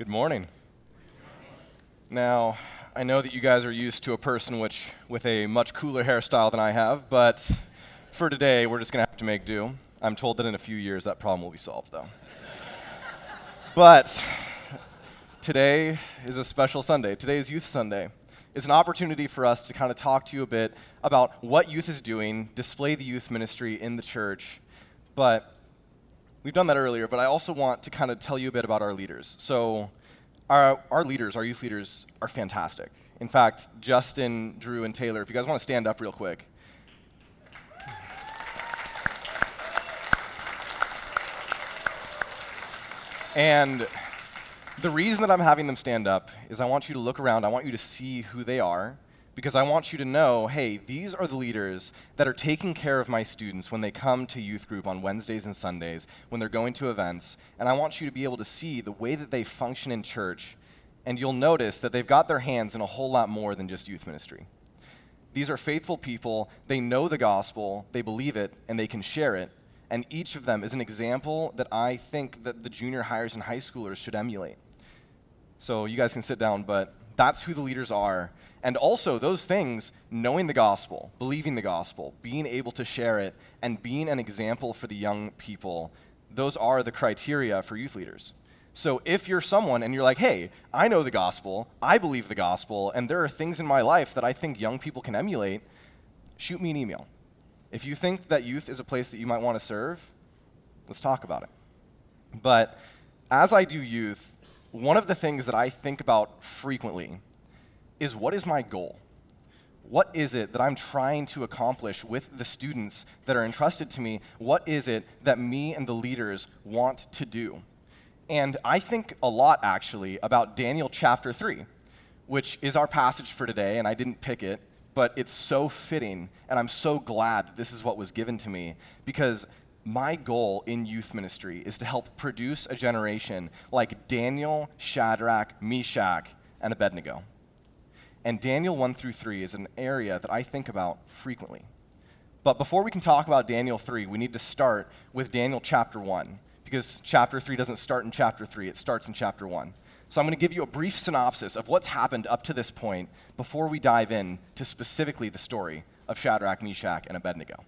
Good morning. Now, I know that you guys are used to a person which with a much cooler hairstyle than I have, but for today, we're just going to have to make do. I'm told that in a few years that problem will be solved, though. but today is a special Sunday. Today is Youth Sunday. It's an opportunity for us to kind of talk to you a bit about what youth is doing, display the youth ministry in the church, but we've done that earlier, but I also want to kind of tell you a bit about our leaders. So, our, our leaders, our youth leaders, are fantastic. In fact, Justin, Drew, and Taylor, if you guys want to stand up real quick. And the reason that I'm having them stand up is I want you to look around, I want you to see who they are, because I want you to know hey, these are the leaders that are taking care of my students when they come to youth group on Wednesdays and Sundays, when they're going to events. And I want you to be able to see the way that they function in church. And you'll notice that they've got their hands in a whole lot more than just youth ministry. These are faithful people. They know the gospel, they believe it, and they can share it. And each of them is an example that I think that the junior highers and high schoolers should emulate. So you guys can sit down, but that's who the leaders are. And also, those things, knowing the gospel, believing the gospel, being able to share it, and being an example for the young people, those are the criteria for youth leaders. So if you're someone and you're like, hey, I know the gospel, I believe the gospel, and there are things in my life that I think young people can emulate, shoot me an email. If you think that youth is a place that you might want to serve, let's talk about it. But as I do youth, one of the things that I think about frequently is what is my goal? What is it that I'm trying to accomplish with the students that are entrusted to me? What is it that me and the leaders want to do? And I think a lot, actually, about Daniel chapter 3, which is our passage for today, and I didn't pick it, but it's so fitting, and I'm so glad that this is what was given to me because my goal in youth ministry is to help produce a generation like Daniel, Shadrach, Meshach, and Abednego. And Daniel 1 through 3 is an area that I think about frequently. But before we can talk about Daniel 3, we need to start with Daniel chapter 1, because chapter 3 doesn't start in chapter 3, it starts in chapter 1. So I'm going to give you a brief synopsis of what's happened up to this point before we dive in to specifically the story of Shadrach, Meshach, and Abednego.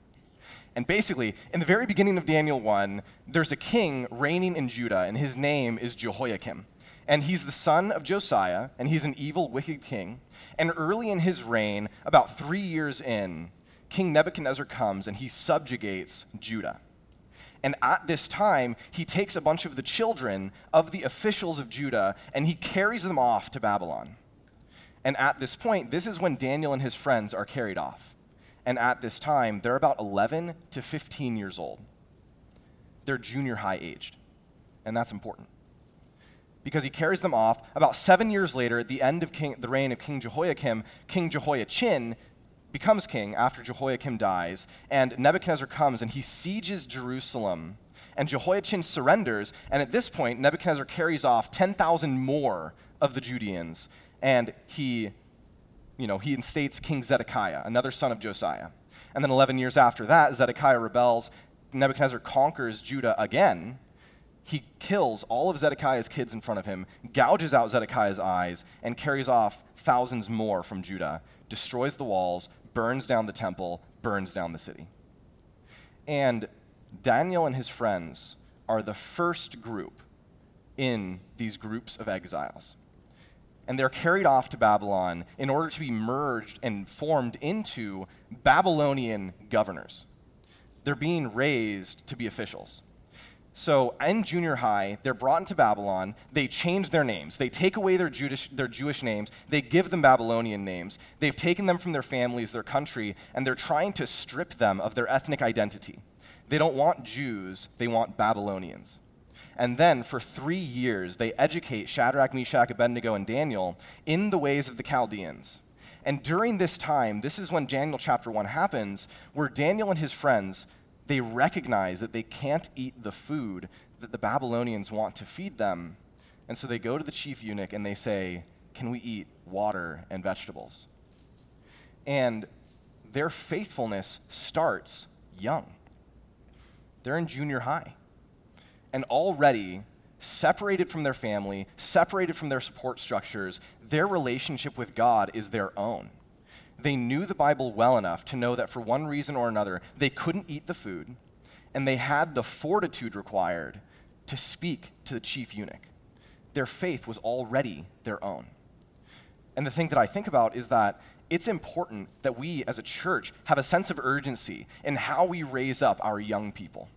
And basically, in the very beginning of Daniel 1, there's a king reigning in Judah, and his name is Jehoiakim. And he's the son of Josiah, and he's an evil, wicked king. And early in his reign, about three years in, King Nebuchadnezzar comes and he subjugates Judah. And at this time, he takes a bunch of the children of the officials of Judah and he carries them off to Babylon. And at this point, this is when Daniel and his friends are carried off. And at this time, they're about 11 to 15 years old. They're junior high aged. And that's important because he carries them off. About seven years later, at the end of king, the reign of King Jehoiakim, King Jehoiachin becomes king after Jehoiakim dies, and Nebuchadnezzar comes and he sieges Jerusalem. And Jehoiachin surrenders, and at this point, Nebuchadnezzar carries off 10,000 more of the Judeans, and he, you know, he instates King Zedekiah, another son of Josiah. And then 11 years after that, Zedekiah rebels. Nebuchadnezzar conquers Judah again, he kills all of Zedekiah's kids in front of him, gouges out Zedekiah's eyes, and carries off thousands more from Judah, destroys the walls, burns down the temple, burns down the city. And Daniel and his friends are the first group in these groups of exiles. And they're carried off to Babylon in order to be merged and formed into Babylonian governors. They're being raised to be officials. So in junior high, they're brought into Babylon. They change their names. They take away their Jewish, their Jewish names. They give them Babylonian names. They've taken them from their families, their country, and they're trying to strip them of their ethnic identity. They don't want Jews, they want Babylonians. And then for three years, they educate Shadrach, Meshach, Abednego, and Daniel in the ways of the Chaldeans. And during this time, this is when Daniel chapter 1 happens, where Daniel and his friends they recognize that they can't eat the food that the Babylonians want to feed them. And so they go to the chief eunuch and they say, Can we eat water and vegetables? And their faithfulness starts young. They're in junior high. And already, separated from their family, separated from their support structures, their relationship with God is their own. They knew the Bible well enough to know that for one reason or another, they couldn't eat the food, and they had the fortitude required to speak to the chief eunuch. Their faith was already their own. And the thing that I think about is that it's important that we as a church have a sense of urgency in how we raise up our young people.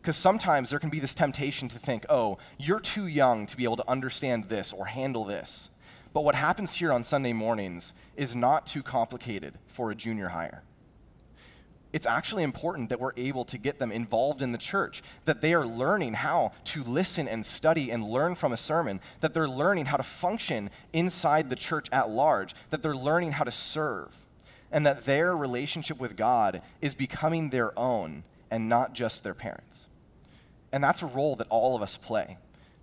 Because sometimes there can be this temptation to think, oh, you're too young to be able to understand this or handle this. But what happens here on Sunday mornings is not too complicated for a junior higher it's actually important that we're able to get them involved in the church, that they are learning how to listen and study and learn from a sermon, that they're learning how to function inside the church at large, that they're learning how to serve, and that their relationship with God is becoming their own and not just their parents. And that's a role that all of us play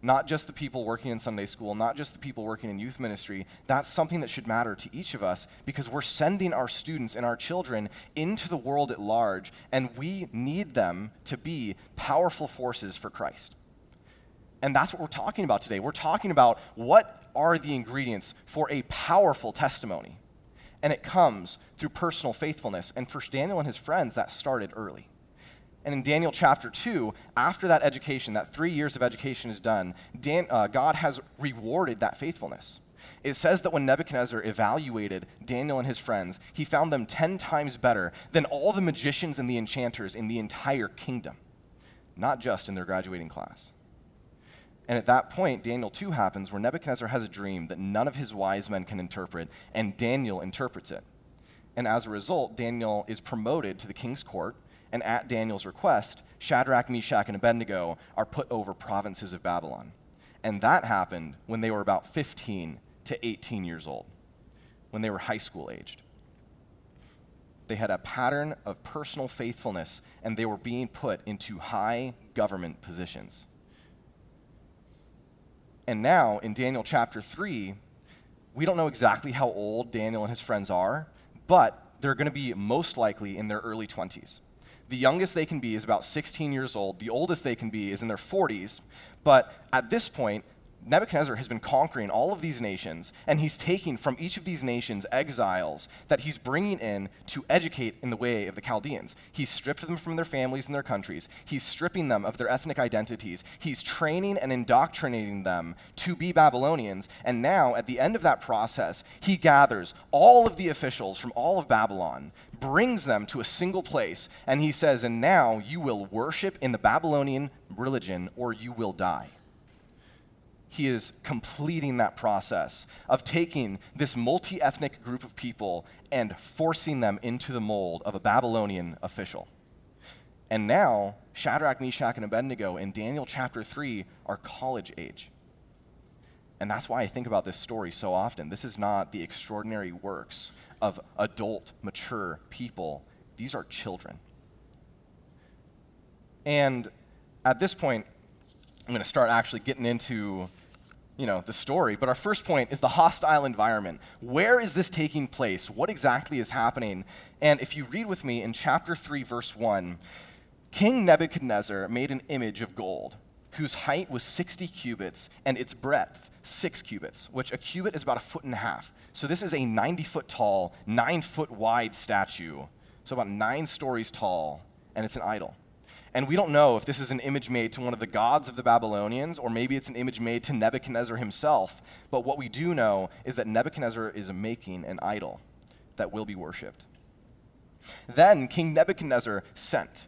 not just the people working in Sunday school, not just the people working in youth ministry. That's something that should matter to each of us because we're sending our students and our children into the world at large, and we need them to be powerful forces for Christ. And that's what we're talking about today. We're talking about what are the ingredients for a powerful testimony. And it comes through personal faithfulness. And for Daniel and his friends, that started early. And in Daniel chapter 2, after that education, that three years of education is done, Dan, uh, God has rewarded that faithfulness. It says that when Nebuchadnezzar evaluated Daniel and his friends, he found them 10 times better than all the magicians and the enchanters in the entire kingdom, not just in their graduating class. And at that point, Daniel 2 happens where Nebuchadnezzar has a dream that none of his wise men can interpret, and Daniel interprets it. And as a result, Daniel is promoted to the king's court and at Daniel's request, Shadrach, Meshach, and Abednego are put over provinces of Babylon. And that happened when they were about 15 to 18 years old, when they were high school aged. They had a pattern of personal faithfulness, and they were being put into high government positions. And now, in Daniel chapter 3, we don't know exactly how old Daniel and his friends are, but they're going to be most likely in their early 20s. The youngest they can be is about 16 years old. The oldest they can be is in their 40s. But at this point, Nebuchadnezzar has been conquering all of these nations, and he's taking from each of these nations exiles that he's bringing in to educate in the way of the Chaldeans. He's stripped them from their families and their countries. He's stripping them of their ethnic identities. He's training and indoctrinating them to be Babylonians. And now, at the end of that process, he gathers all of the officials from all of Babylon, brings them to a single place, and he says, And now you will worship in the Babylonian religion, or you will die he is completing that process of taking this multi ethnic group of people and forcing them into the mold of a Babylonian official. And now, Shadrach, Meshach, and Abednego in Daniel chapter 3 are college age. And that's why I think about this story so often. This is not the extraordinary works of adult, mature people, these are children. And at this point, I'm going to start actually getting into you know, the story. But our first point is the hostile environment. Where is this taking place? What exactly is happening? And if you read with me in chapter 3, verse 1, King Nebuchadnezzar made an image of gold whose height was 60 cubits and its breadth 6 cubits, which a cubit is about a foot and a half. So this is a 90 foot tall, 9 foot wide statue. So about 9 stories tall, and it's an idol. And we don't know if this is an image made to one of the gods of the Babylonians, or maybe it's an image made to Nebuchadnezzar himself. But what we do know is that Nebuchadnezzar is making an idol that will be worshipped. Then King Nebuchadnezzar sent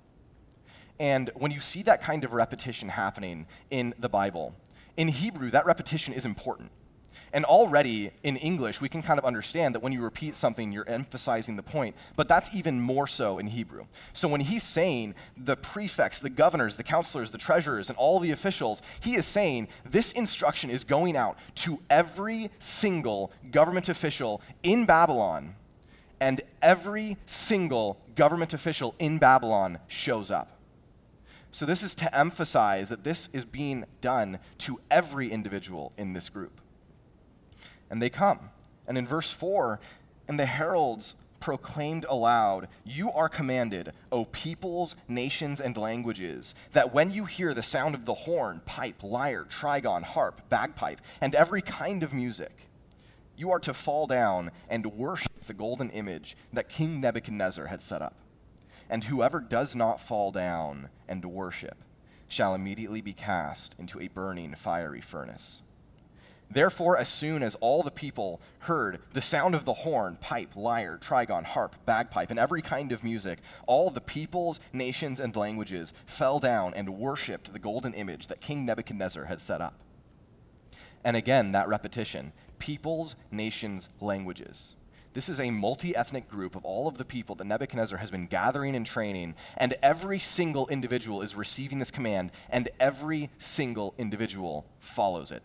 And when you see that kind of repetition happening in the Bible, in Hebrew, that repetition is important. And already in English, we can kind of understand that when you repeat something, you're emphasizing the point, but that's even more so in Hebrew. So when he's saying the prefects, the governors, the counselors, the treasurers, and all the officials, he is saying this instruction is going out to every single government official in Babylon, and every single government official in Babylon shows up. So this is to emphasize that this is being done to every individual in this group and they come. And in verse 4, and the heralds proclaimed aloud, You are commanded, O peoples, nations, and languages, that when you hear the sound of the horn, pipe, lyre, trigon, harp, bagpipe, and every kind of music, you are to fall down and worship the golden image that King Nebuchadnezzar had set up. And whoever does not fall down and worship shall immediately be cast into a burning fiery furnace. Therefore, as soon as all the people heard the sound of the horn, pipe, lyre, trigon, harp, bagpipe, and every kind of music, all the peoples, nations, and languages fell down and worshipped the golden image that King Nebuchadnezzar had set up. And again, that repetition peoples, nations, languages. This is a multi ethnic group of all of the people that Nebuchadnezzar has been gathering and training, and every single individual is receiving this command, and every single individual follows it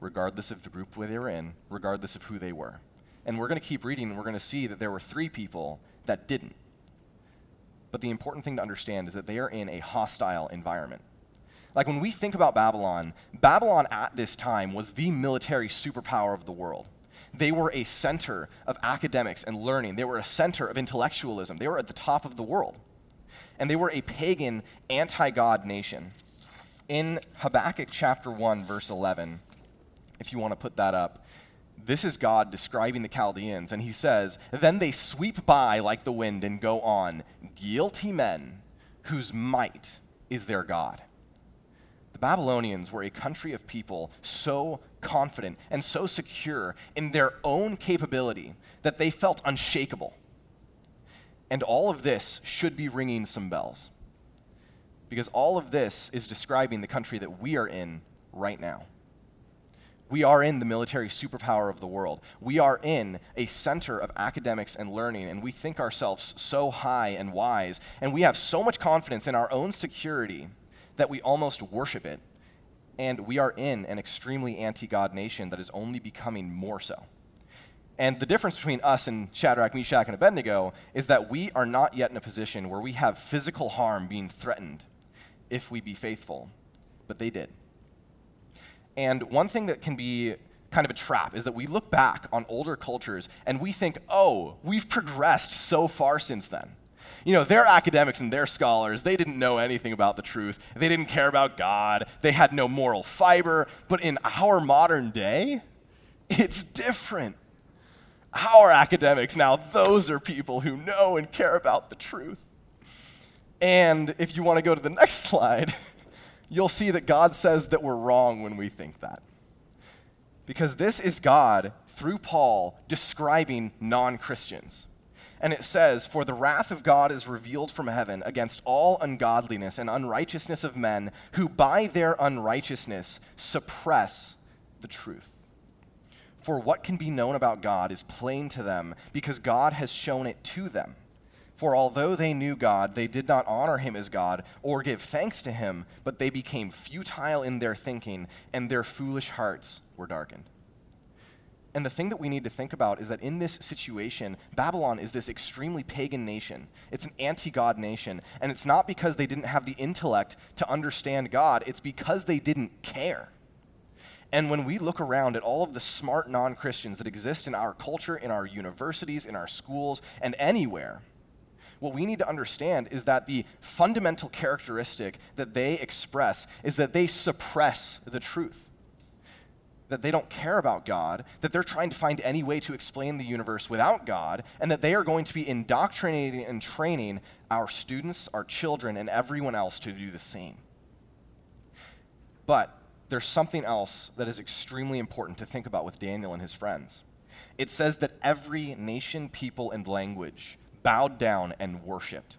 regardless of the group they were in, regardless of who they were. And we're going to keep reading, and we're going to see that there were three people that didn't. But the important thing to understand is that they are in a hostile environment. Like when we think about Babylon, Babylon at this time was the military superpower of the world. They were a center of academics and learning, they were a center of intellectualism, they were at the top of the world. And they were a pagan, anti God nation. In Habakkuk chapter 1, verse 11, if you want to put that up. This is God describing the Chaldeans, and he says, Then they sweep by like the wind and go on, guilty men whose might is their God. The Babylonians were a country of people so confident and so secure in their own capability that they felt unshakable. And all of this should be ringing some bells. Because all of this is describing the country that we are in right now. We are in the military superpower of the world. We are in a center of academics and learning, and we think ourselves so high and wise, and we have so much confidence in our own security that we almost worship it. And we are in an extremely anti God nation that is only becoming more so. And the difference between us and Shadrach, Meshach, and Abednego is that we are not yet in a position where we have physical harm being threatened if we be faithful, but they did. And one thing that can be kind of a trap is that we look back on older cultures and we think, oh, we've progressed so far since then. You know, their academics and their scholars, they didn't know anything about the truth. They didn't care about God. They had no moral fiber. But in our modern day, it's different. Our academics now, those are people who know and care about the truth. And if you want to go to the next slide, you'll see that God says that we're wrong when we think that. Because this is God, through Paul, describing non Christians. And it says, For the wrath of God is revealed from heaven against all ungodliness and unrighteousness of men who by their unrighteousness suppress the truth. For what can be known about God is plain to them because God has shown it to them. For although they knew God, they did not honor him as God or give thanks to him, but they became futile in their thinking, and their foolish hearts were darkened. And the thing that we need to think about is that in this situation, Babylon is this extremely pagan nation. It's an anti God nation. And it's not because they didn't have the intellect to understand God, it's because they didn't care. And when we look around at all of the smart non Christians that exist in our culture, in our universities, in our schools, and anywhere, what we need to understand is that the fundamental characteristic that they express is that they suppress the truth. That they don't care about God, that they're trying to find any way to explain the universe without God, and that they are going to be indoctrinating and training our students, our children, and everyone else to do the same. But there's something else that is extremely important to think about with Daniel and his friends. It says that every nation, people, and language bowed down and worshiped.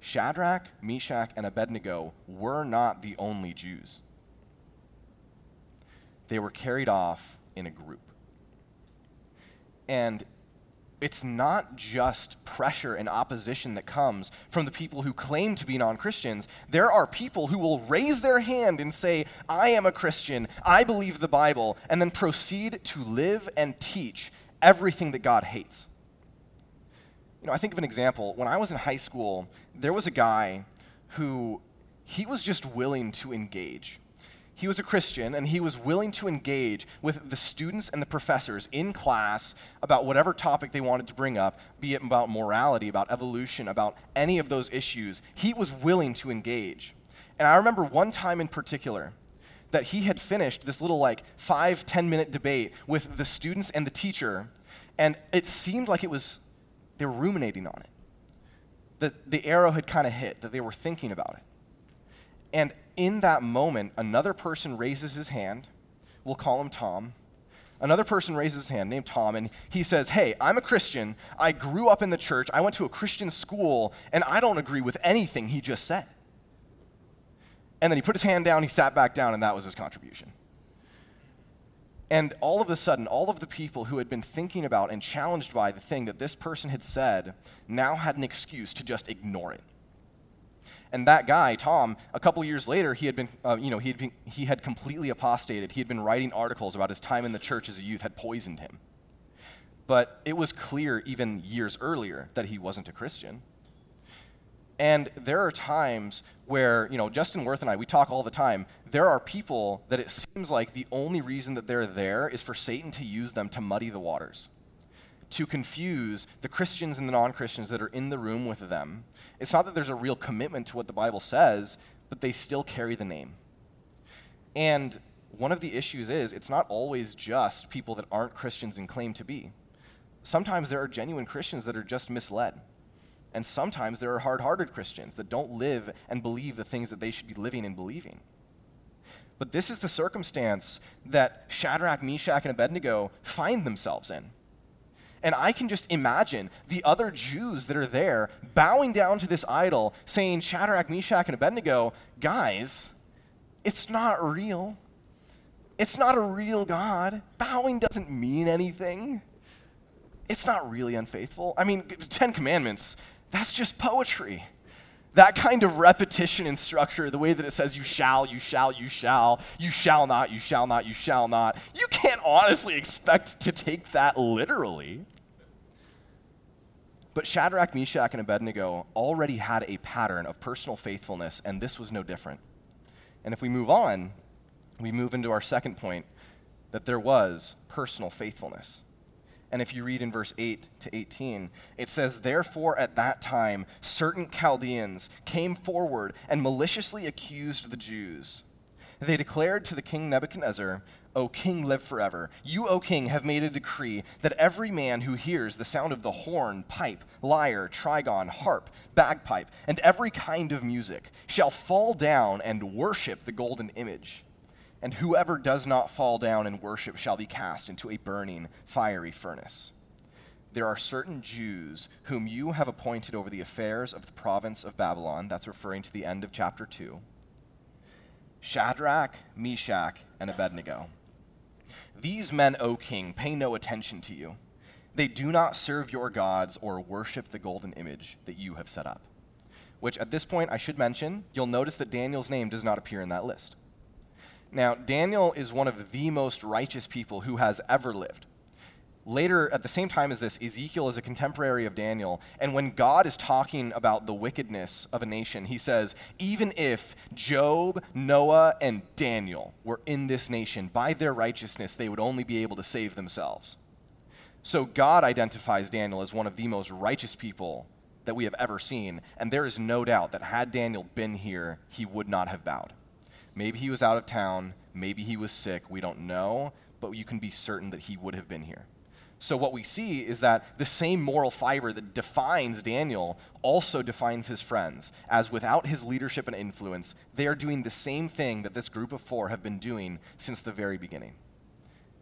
Shadrach, Meshach, and Abednego were not the only Jews. They were carried off in a group. And it's not just pressure and opposition that comes from the people who claim to be non Christians. There are people who will raise their hand and say, I am a Christian, I believe the Bible, and then proceed to live and teach everything that God hates. You know, I think of an example. When I was in high school, there was a guy who he was just willing to engage he was a Christian and he was willing to engage with the students and the professors in class about whatever topic they wanted to bring up, be it about morality, about evolution, about any of those issues. He was willing to engage. And I remember one time in particular that he had finished this little like five, ten minute debate with the students and the teacher, and it seemed like it was, they were ruminating on it. That the arrow had kind of hit, that they were thinking about it. And in that moment, another person raises his hand. We'll call him Tom. Another person raises his hand named Tom, and he says, Hey, I'm a Christian. I grew up in the church. I went to a Christian school, and I don't agree with anything he just said. And then he put his hand down, he sat back down, and that was his contribution. And all of a sudden, all of the people who had been thinking about and challenged by the thing that this person had said now had an excuse to just ignore it. And that guy, Tom, a couple years later, he had been, uh, you know, he had, been, he had completely apostated. He had been writing articles about his time in the church as a youth had poisoned him. But it was clear even years earlier that he wasn't a Christian. And there are times where, you know, Justin Worth and I, we talk all the time. There are people that it seems like the only reason that they're there is for Satan to use them to muddy the waters to confuse the Christians and the non Christians that are in the room with them. It's not that there's a real commitment to what the Bible says, but they still carry the name. And one of the issues is it's not always just people that aren't Christians and claim to be. Sometimes there are genuine Christians that are just misled. And sometimes there are hard hearted Christians that don't live and believe the things that they should be living and believing. But this is the circumstance that Shadrach, Meshach, and Abednego find themselves in. And I can just imagine the other Jews that are there bowing down to this idol, saying, Shadrach, Meshach, and Abednego, guys, it's not real. It's not a real God. Bowing doesn't mean anything. It's not really unfaithful. I mean, the Ten Commandments, that's just poetry. That kind of repetition and structure, the way that it says, you shall, you shall, you shall, you shall not, you shall not, you shall not, you can't honestly expect to take that literally. But Shadrach, Meshach, and Abednego already had a pattern of personal faithfulness, and this was no different. And if we move on, we move into our second point that there was personal faithfulness. And if you read in verse 8 to 18, it says, Therefore at that time certain Chaldeans came forward and maliciously accused the Jews. They declared to the king Nebuchadnezzar, O king, live forever. You, O king, have made a decree that every man who hears the sound of the horn, pipe, lyre, trigon, harp, bagpipe, and every kind of music shall fall down and worship the golden image. And whoever does not fall down and worship shall be cast into a burning, fiery furnace. There are certain Jews whom you have appointed over the affairs of the province of Babylon. That's referring to the end of chapter 2. Shadrach, Meshach, and Abednego these men, O king, pay no attention to you. They do not serve your gods or worship the golden image that you have set up. Which, at this point, I should mention, you'll notice that Daniel's name does not appear in that list. Now, Daniel is one of the most righteous people who has ever lived later, at the same time as this, Ezekiel is a contemporary of Daniel. And when God is talking about the wickedness of a nation, he says, even if Job, Noah, and Daniel were in this nation, by their righteousness, they would only be able to save themselves. So God identifies Daniel as one of the most righteous people that we have ever seen. And there is no doubt that had Daniel been here, he would not have bowed. Maybe he was out of town. Maybe he was sick. We don't know. But you can be certain that he would have been here. So, what we see is that the same moral fiber that defines Daniel also defines his friends, as without his leadership and influence, they are doing the same thing that this group of four have been doing since the very beginning.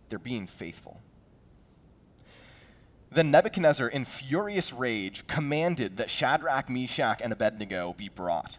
They're being faithful. Then Nebuchadnezzar, in furious rage, commanded that Shadrach, Meshach, and Abednego be brought.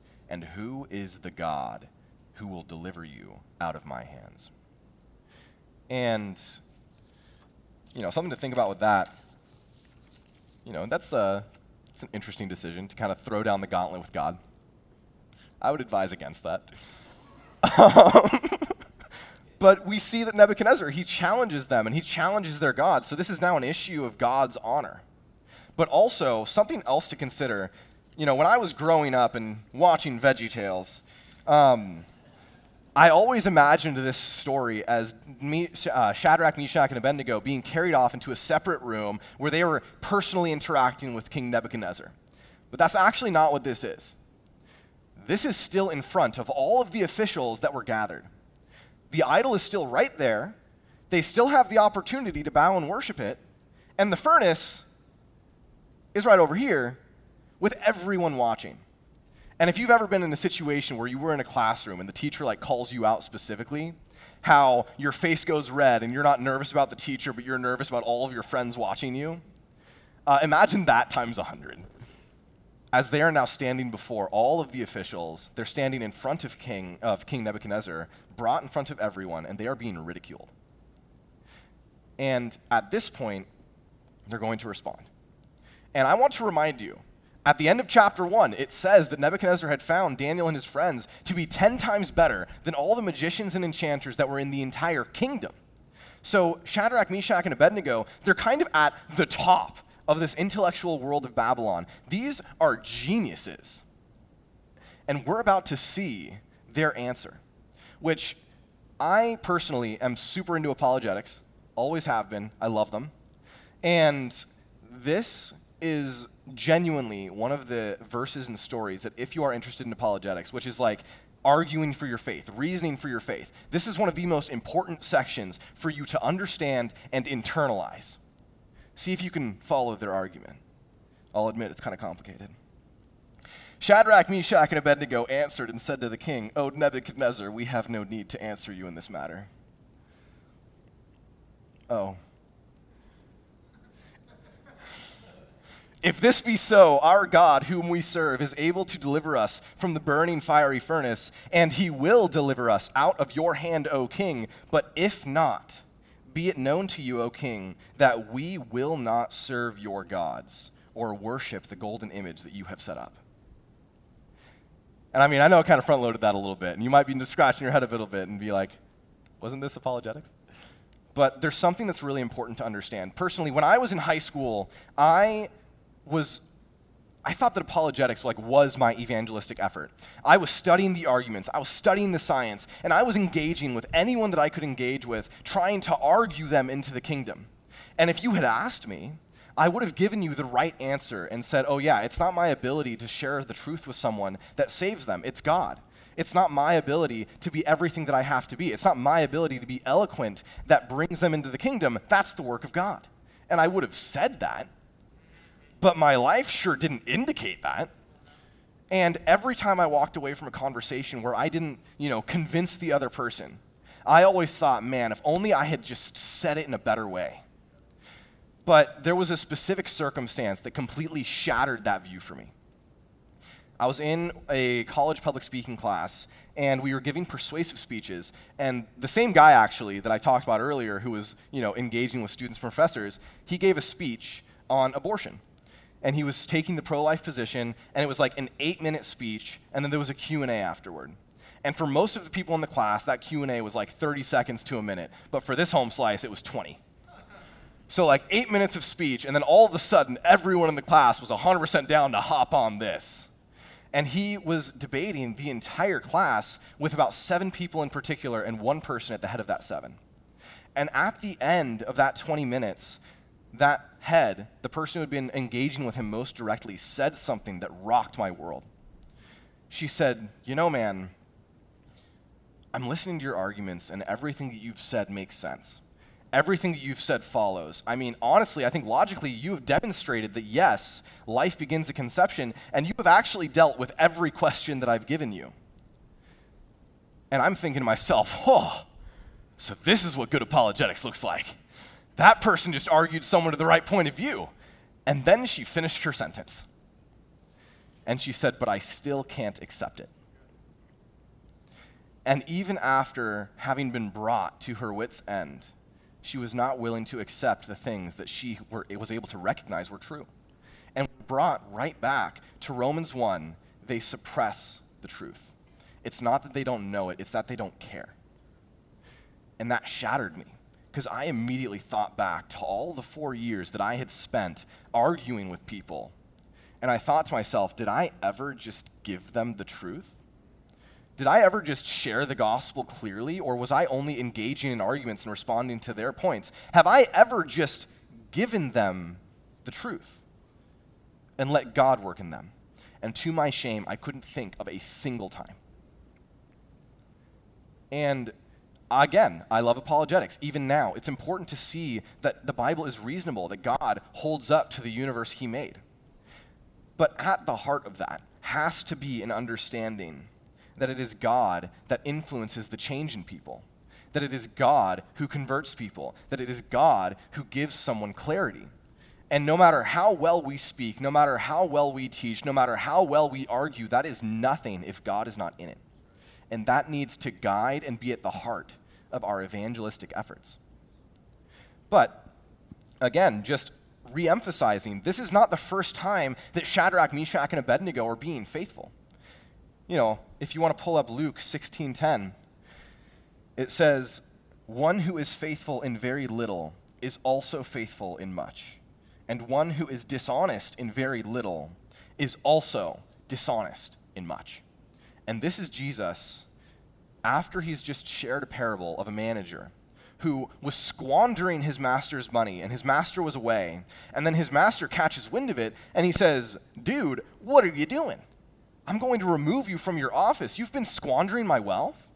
and who is the God who will deliver you out of my hands? And, you know, something to think about with that, you know, that's, a, uh, that's an interesting decision to kind of throw down the gauntlet with God. I would advise against that. but we see that Nebuchadnezzar, he challenges them and he challenges their God. So this is now an issue of God's honor. But also, something else to consider you know, when I was growing up and watching VeggieTales, um, I always imagined this story as me, uh, Shadrach, Meshach, and Abednego being carried off into a separate room where they were personally interacting with King Nebuchadnezzar. But that's actually not what this is. This is still in front of all of the officials that were gathered. The idol is still right there. They still have the opportunity to bow and worship it. And the furnace is right over here with everyone watching. And if you've ever been in a situation where you were in a classroom and the teacher like calls you out specifically, how your face goes red and you're not nervous about the teacher, but you're nervous about all of your friends watching you, uh, imagine that times a 100. As they are now standing before all of the officials, they're standing in front of King, of King Nebuchadnezzar, brought in front of everyone, and they are being ridiculed. And at this point, they're going to respond. And I want to remind you at the end of chapter 1, it says that Nebuchadnezzar had found Daniel and his friends to be 10 times better than all the magicians and enchanters that were in the entire kingdom. So Shadrach, Meshach, and Abednego, they're kind of at the top of this intellectual world of Babylon. These are geniuses. And we're about to see their answer, which I personally am super into apologetics, always have been. I love them. And this is genuinely one of the verses and stories that, if you are interested in apologetics, which is like arguing for your faith, reasoning for your faith, this is one of the most important sections for you to understand and internalize. See if you can follow their argument. I'll admit it's kind of complicated. Shadrach, Meshach, and Abednego answered and said to the king, O Nebuchadnezzar, we have no need to answer you in this matter. Oh, If this be so, our God, whom we serve, is able to deliver us from the burning fiery furnace, and he will deliver us out of your hand, O king. But if not, be it known to you, O king, that we will not serve your gods or worship the golden image that you have set up. And I mean, I know I kind of front loaded that a little bit, and you might be scratching your head a little bit and be like, wasn't this apologetics? But there's something that's really important to understand. Personally, when I was in high school, I was I thought that apologetics like was my evangelistic effort. I was studying the arguments, I was studying the science, and I was engaging with anyone that I could engage with, trying to argue them into the kingdom. And if you had asked me, I would have given you the right answer and said, "Oh yeah, it's not my ability to share the truth with someone that saves them. It's God." It's not my ability to be everything that I have to be. It's not my ability to be eloquent that brings them into the kingdom. That's the work of God. And I would have said that but my life sure didn't indicate that. And every time I walked away from a conversation where I didn't, you know, convince the other person, I always thought, man, if only I had just said it in a better way. But there was a specific circumstance that completely shattered that view for me. I was in a college public speaking class, and we were giving persuasive speeches. And the same guy, actually, that I talked about earlier, who was, you know, engaging with students and professors, he gave a speech on abortion and he was taking the pro-life position and it was like an 8-minute speech and then there was a Q&A afterward. And for most of the people in the class that Q&A was like 30 seconds to a minute, but for this home slice it was 20. So like 8 minutes of speech and then all of a sudden everyone in the class was 100% down to hop on this. And he was debating the entire class with about 7 people in particular and one person at the head of that 7. And at the end of that 20 minutes, that head, the person who had been engaging with him most directly, said something that rocked my world. She said, You know, man, I'm listening to your arguments, and everything that you've said makes sense. Everything that you've said follows. I mean, honestly, I think logically, you have demonstrated that yes, life begins at conception, and you have actually dealt with every question that I've given you. And I'm thinking to myself, oh, so this is what good apologetics looks like. That person just argued someone to the right point of view. And then she finished her sentence. And she said, But I still can't accept it. And even after having been brought to her wits' end, she was not willing to accept the things that she were, was able to recognize were true. And brought right back to Romans 1, they suppress the truth. It's not that they don't know it, it's that they don't care. And that shattered me because I immediately thought back to all the four years that I had spent arguing with people. And I thought to myself, did I ever just give them the truth? Did I ever just share the gospel clearly, or was I only engaging in arguments and responding to their points? Have I ever just given them the truth and let God work in them? And to my shame, I couldn't think of a single time. And again, I love apologetics. Even now, it's important to see that the Bible is reasonable, that God holds up to the universe He made. But at the heart of that has to be an understanding that it is God that influences the change in people, that it is God who converts people, that it is God who gives someone clarity. And no matter how well we speak, no matter how well we teach, no matter how well we argue, that is nothing if God is not in it. And that needs to guide and be at the heart of our evangelistic efforts. But again, just re-emphasizing, this is not the first time that Shadrach, Meshach, and Abednego are being faithful. You know, if you want to pull up Luke 16:10, it says, "One who is faithful in very little is also faithful in much, and one who is dishonest in very little is also dishonest in much." And this is Jesus after he's just shared a parable of a manager who was squandering his master's money and his master was away. And then his master catches wind of it and he says, Dude, what are you doing? I'm going to remove you from your office. You've been squandering my wealth.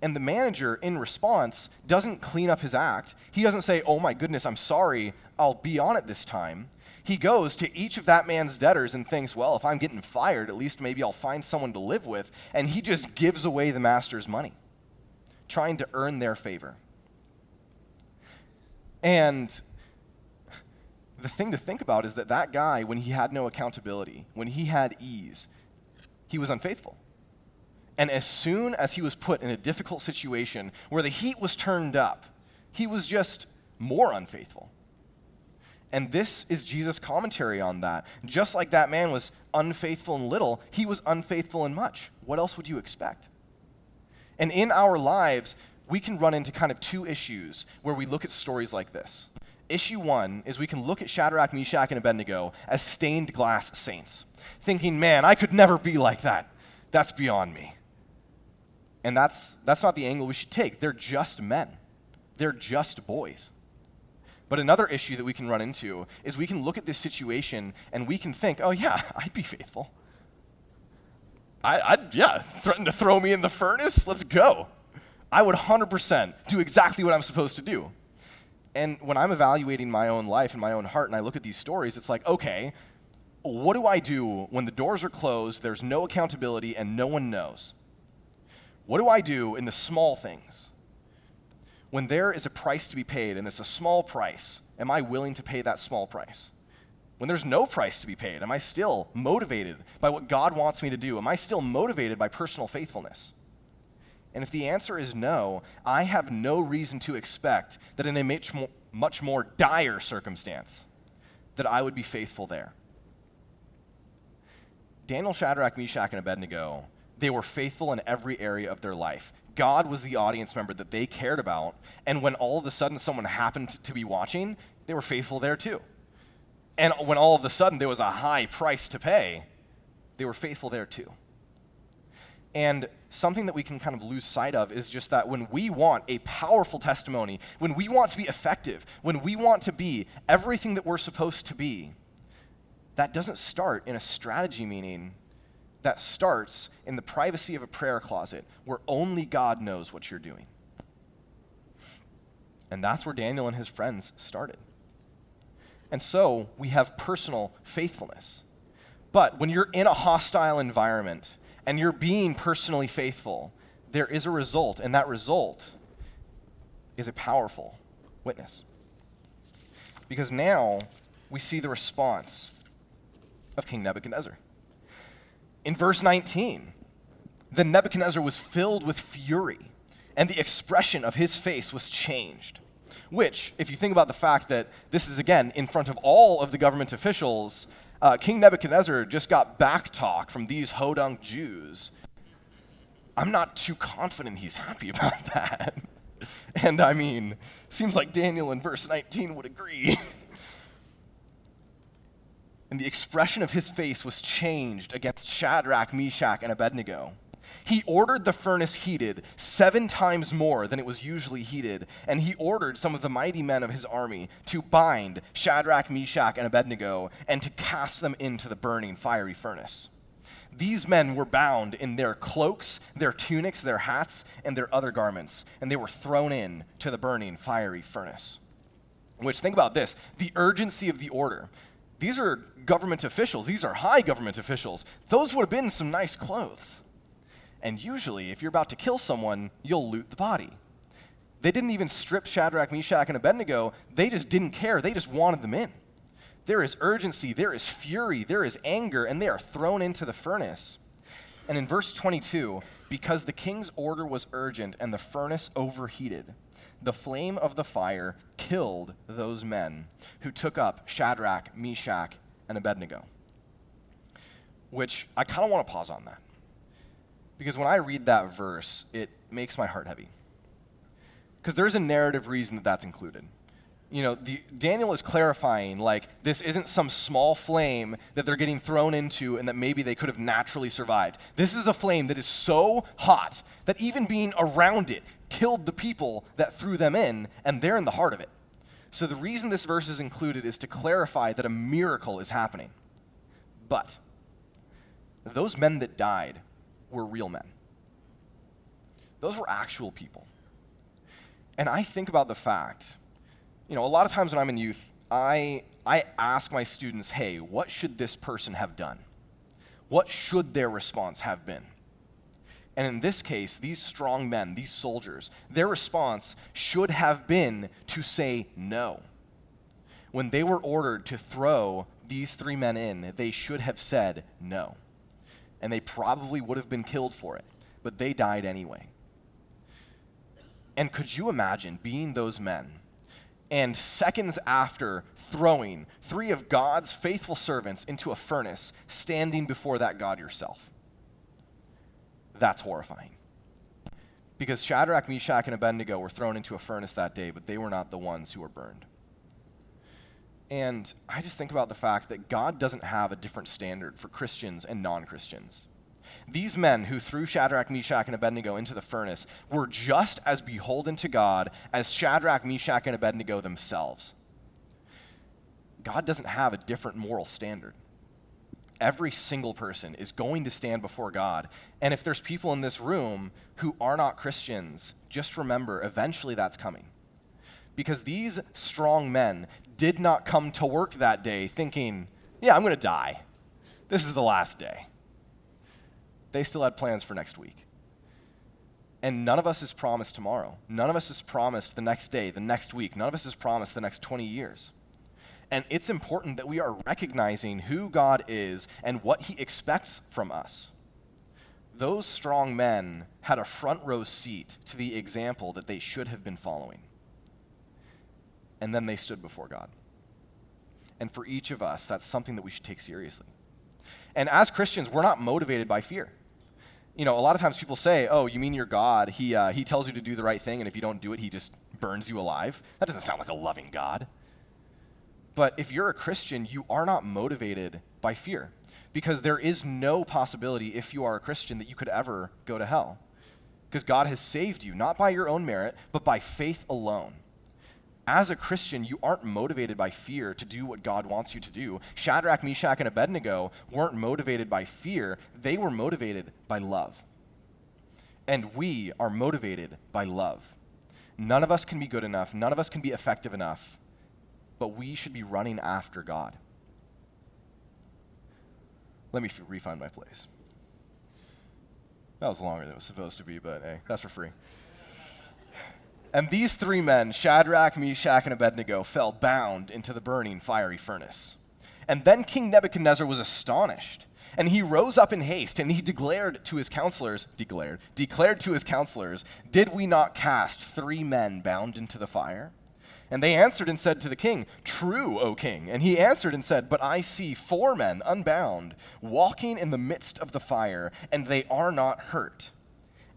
And the manager, in response, doesn't clean up his act. He doesn't say, Oh my goodness, I'm sorry, I'll be on it this time he goes to each of that man's debtors and thinks, well, if I'm getting fired, at least maybe I'll find someone to live with. And he just gives away the master's money, trying to earn their favor. And the thing to think about is that that guy, when he had no accountability, when he had ease, he was unfaithful. And as soon as he was put in a difficult situation where the heat was turned up, he was just more unfaithful. And this is Jesus' commentary on that. Just like that man was unfaithful in little, he was unfaithful in much. What else would you expect? And in our lives, we can run into kind of two issues where we look at stories like this. Issue one is we can look at Shadrach, Meshach, and Abednego as stained glass saints, thinking, man, I could never be like that. That's beyond me. And that's, that's not the angle we should take. They're just men, they're just boys. But another issue that we can run into is we can look at this situation and we can think, oh, yeah, I'd be faithful. I, would yeah, threaten to throw me in the furnace? Let's go. I would 100% do exactly what I'm supposed to do. And when I'm evaluating my own life and my own heart and I look at these stories, it's like, okay, what do I do when the doors are closed, there's no accountability, and no one knows? What do I do in the small things? When there is a price to be paid and it's a small price, am I willing to pay that small price? When there's no price to be paid, am I still motivated by what God wants me to do? Am I still motivated by personal faithfulness? And if the answer is no, I have no reason to expect that in a much more, much more dire circumstance, that I would be faithful there. Daniel, Shadrach, Meshach, and Abednego, they were faithful in every area of their life. God was the audience member that they cared about. And when all of a sudden someone happened to be watching, they were faithful there too. And when all of a sudden there was a high price to pay, they were faithful there too. And something that we can kind of lose sight of is just that when we want a powerful testimony, when we want to be effective, when we want to be everything that we're supposed to be, that doesn't start in a strategy meeting that starts in the privacy of a prayer closet where only God knows what you're doing. And that's where Daniel and his friends started. And so we have personal faithfulness. But when you're in a hostile environment and you're being personally faithful, there is a result, and that result is a powerful witness. Because now we see the response of King Nebuchadnezzar. In verse 19, then Nebuchadnezzar was filled with fury, and the expression of his face was changed. Which, if you think about the fact that this is again in front of all of the government officials, uh, King Nebuchadnezzar just got back talk from these hodunk Jews. I'm not too confident he's happy about that. and I mean, seems like Daniel in verse 19 would agree. and the expression of his face was changed against Shadrach, Meshach, and Abednego. He ordered the furnace heated seven times more than it was usually heated, and he ordered some of the mighty men of his army to bind Shadrach, Meshach, and Abednego and to cast them into the burning fiery furnace. These men were bound in their cloaks, their tunics, their hats, and their other garments, and they were thrown in to the burning fiery furnace. Which, think about this the urgency of the order. These are government officials, these are high government officials. Those would have been some nice clothes. And usually, if you're about to kill someone, you'll loot the body. They didn't even strip Shadrach, Meshach, and Abednego. They just didn't care. They just wanted them in. There is urgency, there is fury, there is anger, and they are thrown into the furnace. And in verse 22, because the king's order was urgent and the furnace overheated, the flame of the fire killed those men who took up Shadrach, Meshach, and Abednego. Which I kind of want to pause on that. Because when I read that verse, it makes my heart heavy. Because there's a narrative reason that that's included. You know, the, Daniel is clarifying, like, this isn't some small flame that they're getting thrown into and that maybe they could have naturally survived. This is a flame that is so hot that even being around it killed the people that threw them in, and they're in the heart of it. So the reason this verse is included is to clarify that a miracle is happening. But those men that died were real men. Those were actual people. And I think about the fact, you know, a lot of times when I'm in youth, I, I ask my students, hey, what should this person have done? What should their response have been? And in this case, these strong men, these soldiers, their response should have been to say no. When they were ordered to throw these three men in, they should have said no. And they probably would have been killed for it, but they died anyway. And could you imagine being those men and seconds after throwing three of God's faithful servants into a furnace, standing before that God yourself? That's horrifying. Because Shadrach, Meshach, and Abednego were thrown into a furnace that day, but they were not the ones who were burned. And I just think about the fact that God doesn't have a different standard for Christians and non Christians. These men who threw Shadrach, Meshach, and Abednego into the furnace were just as beholden to God as Shadrach, Meshach, and Abednego themselves. God doesn't have a different moral standard every single person is going to stand before God. And if there's people in this room who are not Christians, just remember eventually that's coming. Because these strong men did not come to work that day thinking, yeah, I'm going to die. This is the last day. They still had plans for next week. And none of us is promised tomorrow. None of us is promised the next day, the next week. None of us is promised the next 20 years. And it's important that we are recognizing who God is and what he expects from us. Those strong men had a front row seat to the example that they should have been following. And then they stood before God. And for each of us, that's something that we should take seriously. And as Christians, we're not motivated by fear. You know, a lot of times people say, oh, you mean your God? He, uh, he tells you to do the right thing, and if you don't do it, he just burns you alive. That doesn't sound like a loving God. But if you're a Christian, you are not motivated by fear because there is no possibility, if you are a Christian, that you could ever go to hell. Because God has saved you, not by your own merit, but by faith alone. As a Christian, you aren't motivated by fear to do what God wants you to do. Shadrach, Meshach, and Abednego weren't motivated by fear, they were motivated by love. And we are motivated by love. None of us can be good enough, none of us can be effective enough, but we should be running after God. Let me f- refine my place. That was longer than it was supposed to be, but hey, that's for free. And these three men, Shadrach, Meshach, and Abednego, fell bound into the burning fiery furnace. And then King Nebuchadnezzar was astonished, and he rose up in haste, and he declared to his counselors, declared, declared to his counselors, Did we not cast three men bound into the fire? And they answered and said to the king, True, O king. And he answered and said, But I see four men unbound, walking in the midst of the fire, and they are not hurt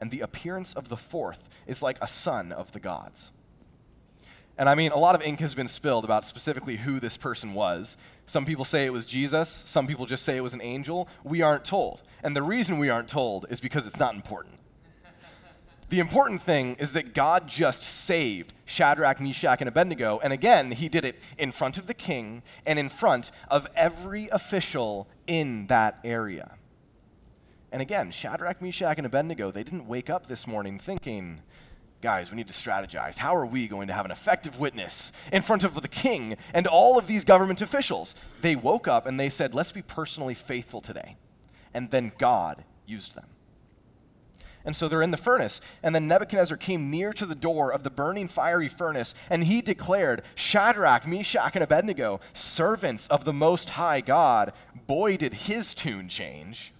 and the appearance of the fourth is like a son of the gods. And I mean, a lot of ink has been spilled about specifically who this person was. Some people say it was Jesus, some people just say it was an angel. We aren't told. And the reason we aren't told is because it's not important. the important thing is that God just saved Shadrach, Meshach, and Abednego. And again, he did it in front of the king and in front of every official in that area. And again, Shadrach, Meshach, and Abednego, they didn't wake up this morning thinking, guys, we need to strategize. How are we going to have an effective witness in front of the king and all of these government officials? They woke up and they said, let's be personally faithful today. And then God used them. And so they're in the furnace. And then Nebuchadnezzar came near to the door of the burning fiery furnace, and he declared, Shadrach, Meshach, and Abednego, servants of the Most High God, boy, did his tune change.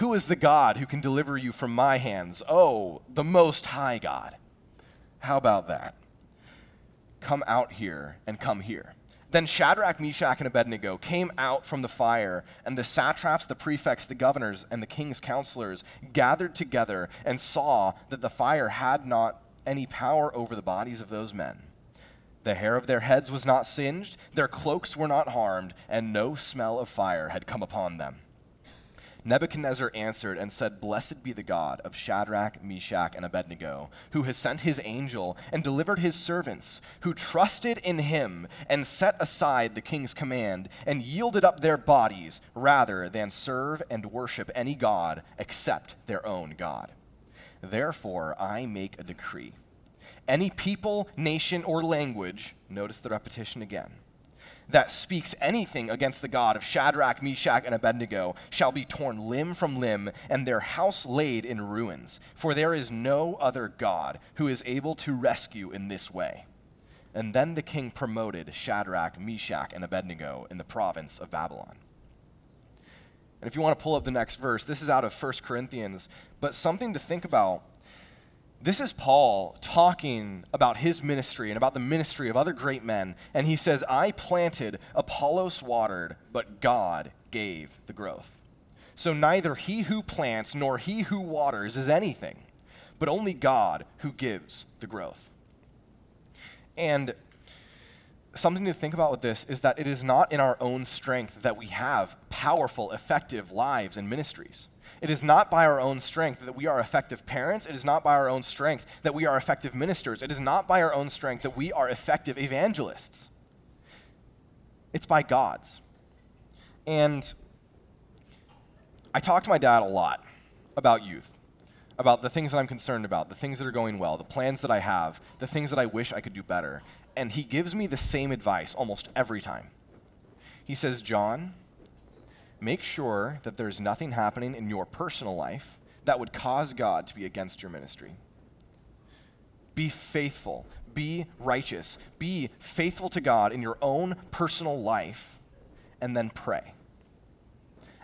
Who is the God who can deliver you from my hands? Oh, the Most High God. How about that? Come out here and come here. Then Shadrach, Meshach, and Abednego came out from the fire, and the satraps, the prefects, the governors, and the king's counselors gathered together and saw that the fire had not any power over the bodies of those men. The hair of their heads was not singed, their cloaks were not harmed, and no smell of fire had come upon them. Nebuchadnezzar answered and said, Blessed be the God of Shadrach, Meshach, and Abednego, who has sent his angel and delivered his servants, who trusted in him and set aside the king's command and yielded up their bodies rather than serve and worship any God except their own God. Therefore, I make a decree. Any people, nation, or language, notice the repetition again that speaks anything against the God of Shadrach, Meshach, and Abednego shall be torn limb from limb, and their house laid in ruins. For there is no other God who is able to rescue in this way. And then the king promoted Shadrach, Meshach, and Abednego in the province of Babylon. And if you want to pull up the next verse, this is out of 1 Corinthians, but something to think about this is Paul talking about his ministry and about the ministry of other great men. And he says, I planted, Apollos watered, but God gave the growth. So neither he who plants nor he who waters is anything, but only God who gives the growth. And something to think about with this is that it is not in our own strength that we have powerful, effective lives and ministries. It is not by our own strength that we are effective parents. It is not by our own strength that we are effective ministers. It is not by our own strength that we are effective evangelists. It's by God's. And I talk to my dad a lot about youth, about the things that I'm concerned about, the things that are going well, the plans that I have, the things that I wish I could do better. And he gives me the same advice almost every time. He says, John, make sure that there's nothing happening in your personal life that would cause God to be against your ministry. Be faithful, be righteous, be faithful to God in your own personal life, and then pray.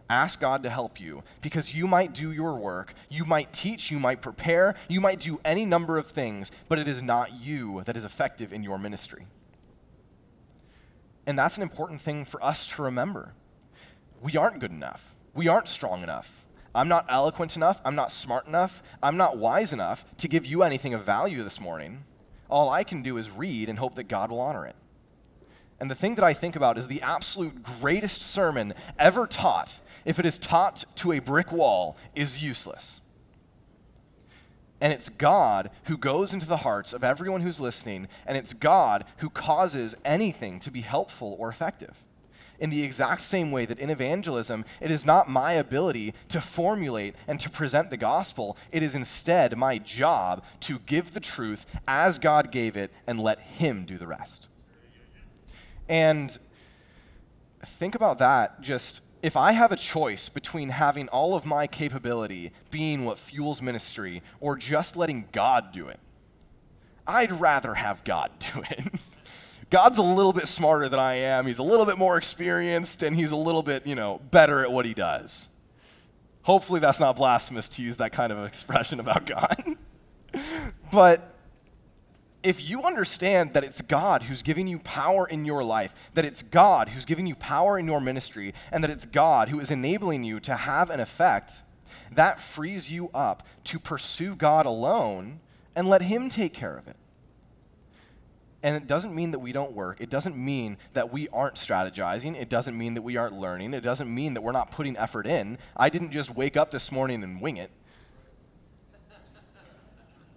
Ask God to help you because you might do your work, you might teach, you might prepare, you might do any number of things, but it is not you that is effective in your ministry. And that's an important thing for us to remember we aren't good enough. We aren't strong enough. I'm not eloquent enough. I'm not smart enough. I'm not wise enough to give you anything of value this morning. All I can do is read and hope that God will honor it. And the thing that I think about is the absolute greatest sermon ever taught, if it is taught to a brick wall, is useless. And it's God who goes into the hearts of everyone who's listening, and it's God who causes anything to be helpful or effective. In the exact same way that in evangelism, it is not my ability to formulate and to present the gospel, it is instead my job to give the truth as God gave it and let Him do the rest. And think about that just if I have a choice between having all of my capability being what fuels ministry or just letting God do it, I'd rather have God do it. God's a little bit smarter than I am. He's a little bit more experienced and he's a little bit, you know, better at what he does. Hopefully that's not blasphemous to use that kind of expression about God. but if you understand that it's God who's giving you power in your life, that it's God who's giving you power in your ministry, and that it's God who is enabling you to have an effect, that frees you up to pursue God alone and let Him take care of it. And it doesn't mean that we don't work. It doesn't mean that we aren't strategizing. It doesn't mean that we aren't learning. It doesn't mean that we're not putting effort in. I didn't just wake up this morning and wing it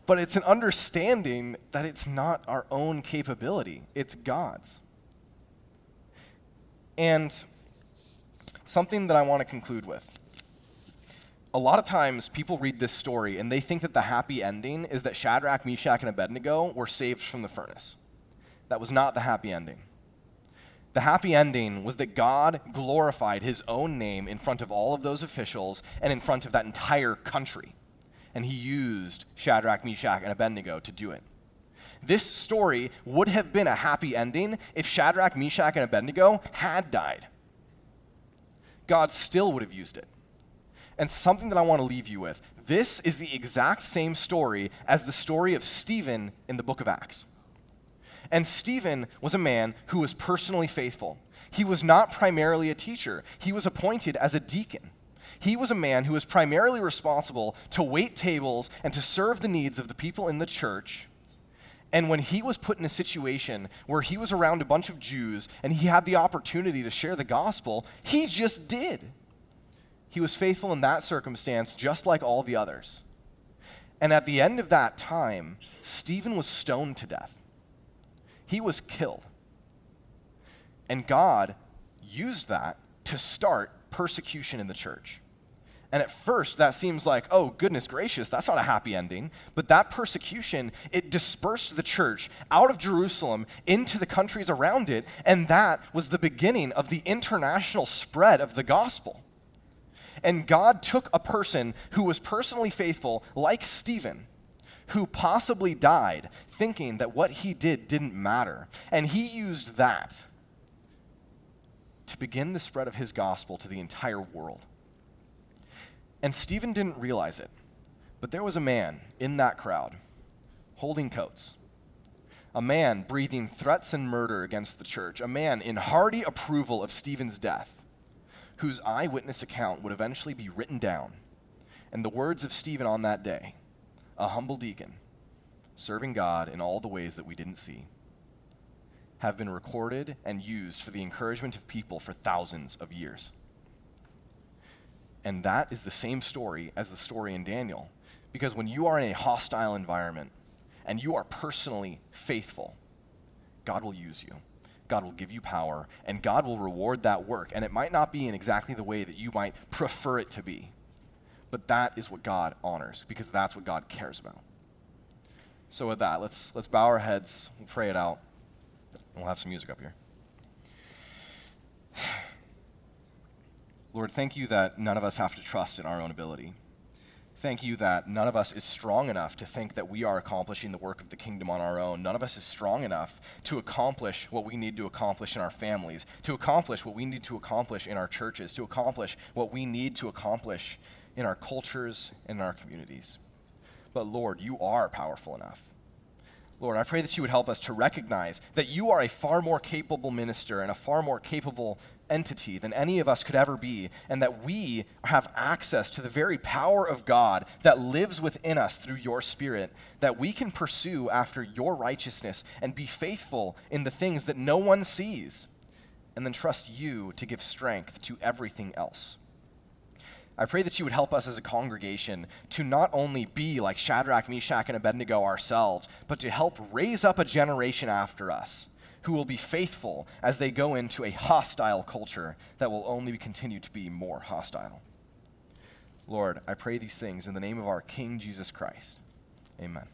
but it's an understanding that it's not our own capability, it's God's. And something that I want to conclude with. A lot of times people read this story and they think that the happy ending is that Shadrach, Meshach, and Abednego were saved from the furnace. That was not the happy ending. The happy ending was that God glorified his own name in front of all of those officials and in front of that entire country and he used Shadrach, Meshach, and Abednego to do it. This story would have been a happy ending if Shadrach, Meshach, and Abednego had died. God still would have used it. And something that I want to leave you with this is the exact same story as the story of Stephen in the book of Acts. And Stephen was a man who was personally faithful. He was not primarily a teacher, he was appointed as a deacon. He was a man who was primarily responsible to wait tables and to serve the needs of the people in the church. And when he was put in a situation where he was around a bunch of Jews and he had the opportunity to share the gospel, he just did. He was faithful in that circumstance, just like all the others. And at the end of that time, Stephen was stoned to death. He was killed. And God used that to start persecution in the church. And at first, that seems like, oh, goodness gracious, that's not a happy ending. But that persecution, it dispersed the church out of Jerusalem into the countries around it, and that was the beginning of the international spread of the gospel. And God took a person who was personally faithful, like Stephen, who possibly died thinking that what he did didn't matter. And he used that to begin the spread of his gospel to the entire world. And Stephen didn't realize it, but there was a man in that crowd holding coats. A man breathing threats and murder against the church. A man in hearty approval of Stephen's death, whose eyewitness account would eventually be written down. And the words of Stephen on that day a humble deacon, serving God in all the ways that we didn't see, have been recorded and used for the encouragement of people for thousands of years. And that is the same story as the story in Daniel. Because when you are in a hostile environment and you are personally faithful, God will use you. God will give you power, and God will reward that work. And it might not be in exactly the way that you might prefer it to be, but that is what God honors because that's what God cares about. So, with that, let's, let's bow our heads, we'll pray it out, we'll have some music up here. Lord, thank you that none of us have to trust in our own ability. Thank you that none of us is strong enough to think that we are accomplishing the work of the kingdom on our own. None of us is strong enough to accomplish what we need to accomplish in our families, to accomplish what we need to accomplish in our churches, to accomplish what we need to accomplish in our cultures and in our communities. But Lord, you are powerful enough. Lord, I pray that you would help us to recognize that you are a far more capable minister and a far more capable entity than any of us could ever be, and that we have access to the very power of God that lives within us through your Spirit, that we can pursue after your righteousness and be faithful in the things that no one sees, and then trust you to give strength to everything else. I pray that you would help us as a congregation to not only be like Shadrach, Meshach, and Abednego ourselves, but to help raise up a generation after us who will be faithful as they go into a hostile culture that will only continue to be more hostile. Lord, I pray these things in the name of our King Jesus Christ. Amen.